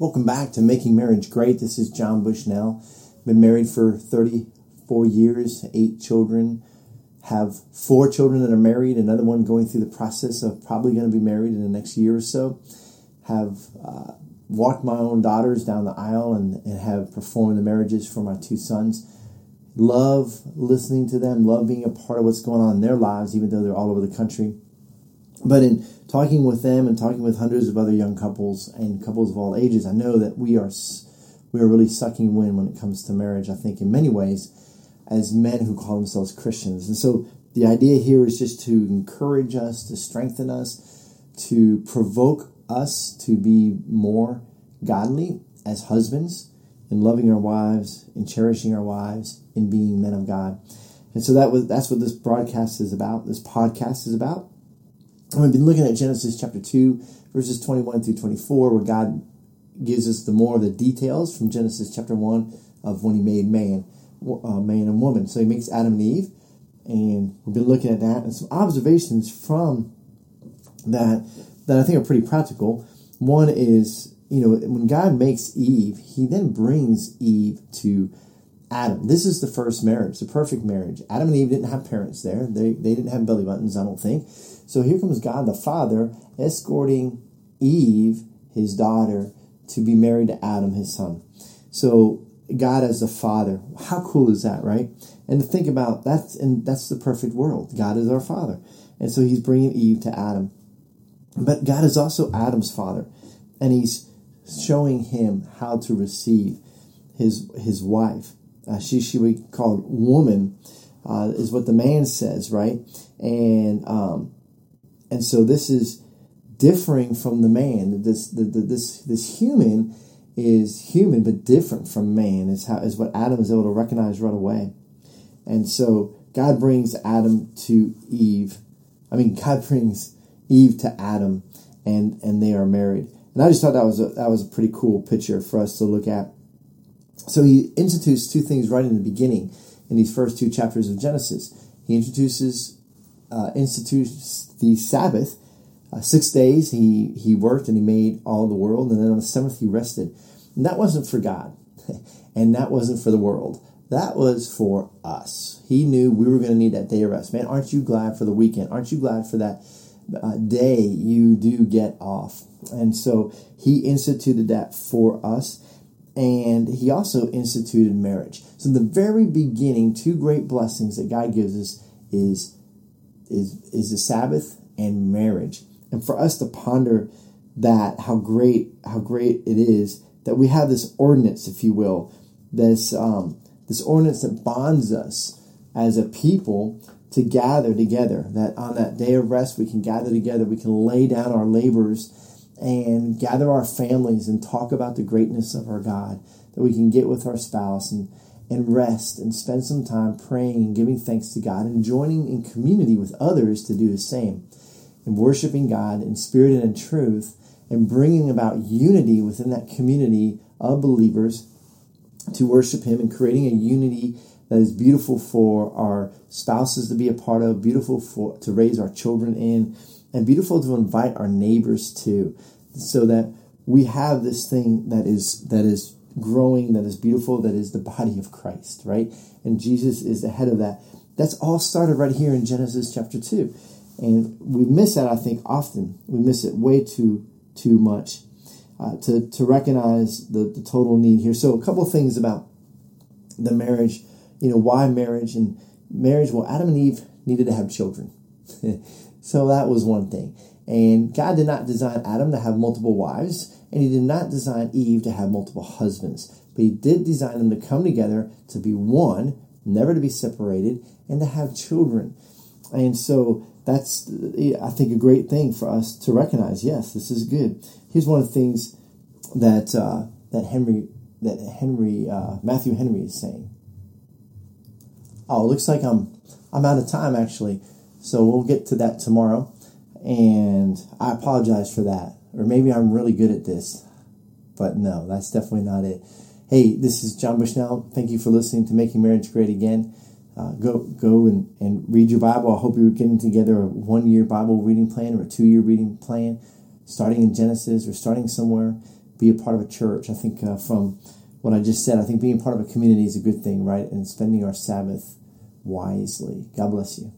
Welcome back to Making Marriage Great. This is John Bushnell. Been married for 34 years, eight children, have four children that are married, another one going through the process of probably going to be married in the next year or so. Have uh, walked my own daughters down the aisle and, and have performed the marriages for my two sons. Love listening to them, love being a part of what's going on in their lives, even though they're all over the country. But in talking with them and talking with hundreds of other young couples and couples of all ages, I know that we are we are really sucking wind when it comes to marriage. I think in many ways, as men who call themselves Christians, and so the idea here is just to encourage us, to strengthen us, to provoke us to be more godly as husbands in loving our wives, in cherishing our wives, in being men of God. And so that was that's what this broadcast is about. This podcast is about. We've been looking at Genesis chapter 2, verses 21 through 24, where God gives us the more of the details from Genesis chapter 1 of when he made man, uh, man and woman. So he makes Adam and Eve, and we've been looking at that and some observations from that that I think are pretty practical. One is, you know, when God makes Eve, he then brings Eve to Adam. This is the first marriage, the perfect marriage. Adam and Eve didn't have parents there. They, they didn't have belly buttons, I don't think. So here comes God the Father escorting Eve, his daughter, to be married to Adam, his son. So God as the Father, how cool is that, right? And to think about that's and that's the perfect world. God is our Father, and so He's bringing Eve to Adam. But God is also Adam's father, and He's showing him how to receive his his wife. Uh, she she would be called woman, uh, is what the man says, right? And um, and so this is differing from the man. This the, the, this this human is human but different from man. Is how is what Adam is able to recognize right away. And so God brings Adam to Eve. I mean, God brings Eve to Adam, and and they are married. And I just thought that was a, that was a pretty cool picture for us to look at. So he institutes two things right in the beginning in these first two chapters of Genesis. He introduces uh, institutes the Sabbath. Uh, six days he, he worked and he made all the world, and then on the seventh he rested. And that wasn't for God, and that wasn't for the world. That was for us. He knew we were going to need that day of rest. Man, aren't you glad for the weekend? Aren't you glad for that uh, day you do get off? And so he instituted that for us and he also instituted marriage. So the very beginning, two great blessings that God gives us is is is the Sabbath and marriage. And for us to ponder that, how great how great it is that we have this ordinance, if you will, this um, this ordinance that bonds us as a people to gather together. That on that day of rest we can gather together, we can lay down our labors and gather our families and talk about the greatness of our God. That we can get with our spouse and and rest and spend some time praying and giving thanks to God and joining in community with others to do the same and worshiping God in spirit and in truth and bringing about unity within that community of believers to worship Him and creating a unity that is beautiful for our spouses to be a part of, beautiful for to raise our children in, and beautiful to invite our neighbors to, so that we have this thing that is that is growing, that is beautiful, that is the body of Christ, right? And Jesus is the head of that. That's all started right here in Genesis chapter 2. And we miss that, I think, often. We miss it way too too much uh, to, to recognize the, the total need here. So a couple things about the marriage, you know, why marriage and marriage. Well, Adam and Eve needed to have children. so that was one thing. And God did not design Adam to have multiple wives and he did not design Eve to have multiple husbands, but he did design them to come together to be one, never to be separated, and to have children. And so that's, I think, a great thing for us to recognize. Yes, this is good. Here's one of the things that uh, that Henry that Henry uh, Matthew Henry is saying. Oh, it looks like I'm I'm out of time actually, so we'll get to that tomorrow. And I apologize for that or maybe I'm really good at this. But no, that's definitely not it. Hey, this is John Bushnell. Thank you for listening to Making Marriage Great Again. Uh, go go and, and read your Bible. I hope you're getting together a one year Bible reading plan or a two year reading plan, starting in Genesis or starting somewhere. be a part of a church. I think uh, from what I just said, I think being part of a community is a good thing, right? And spending our Sabbath wisely. God bless you.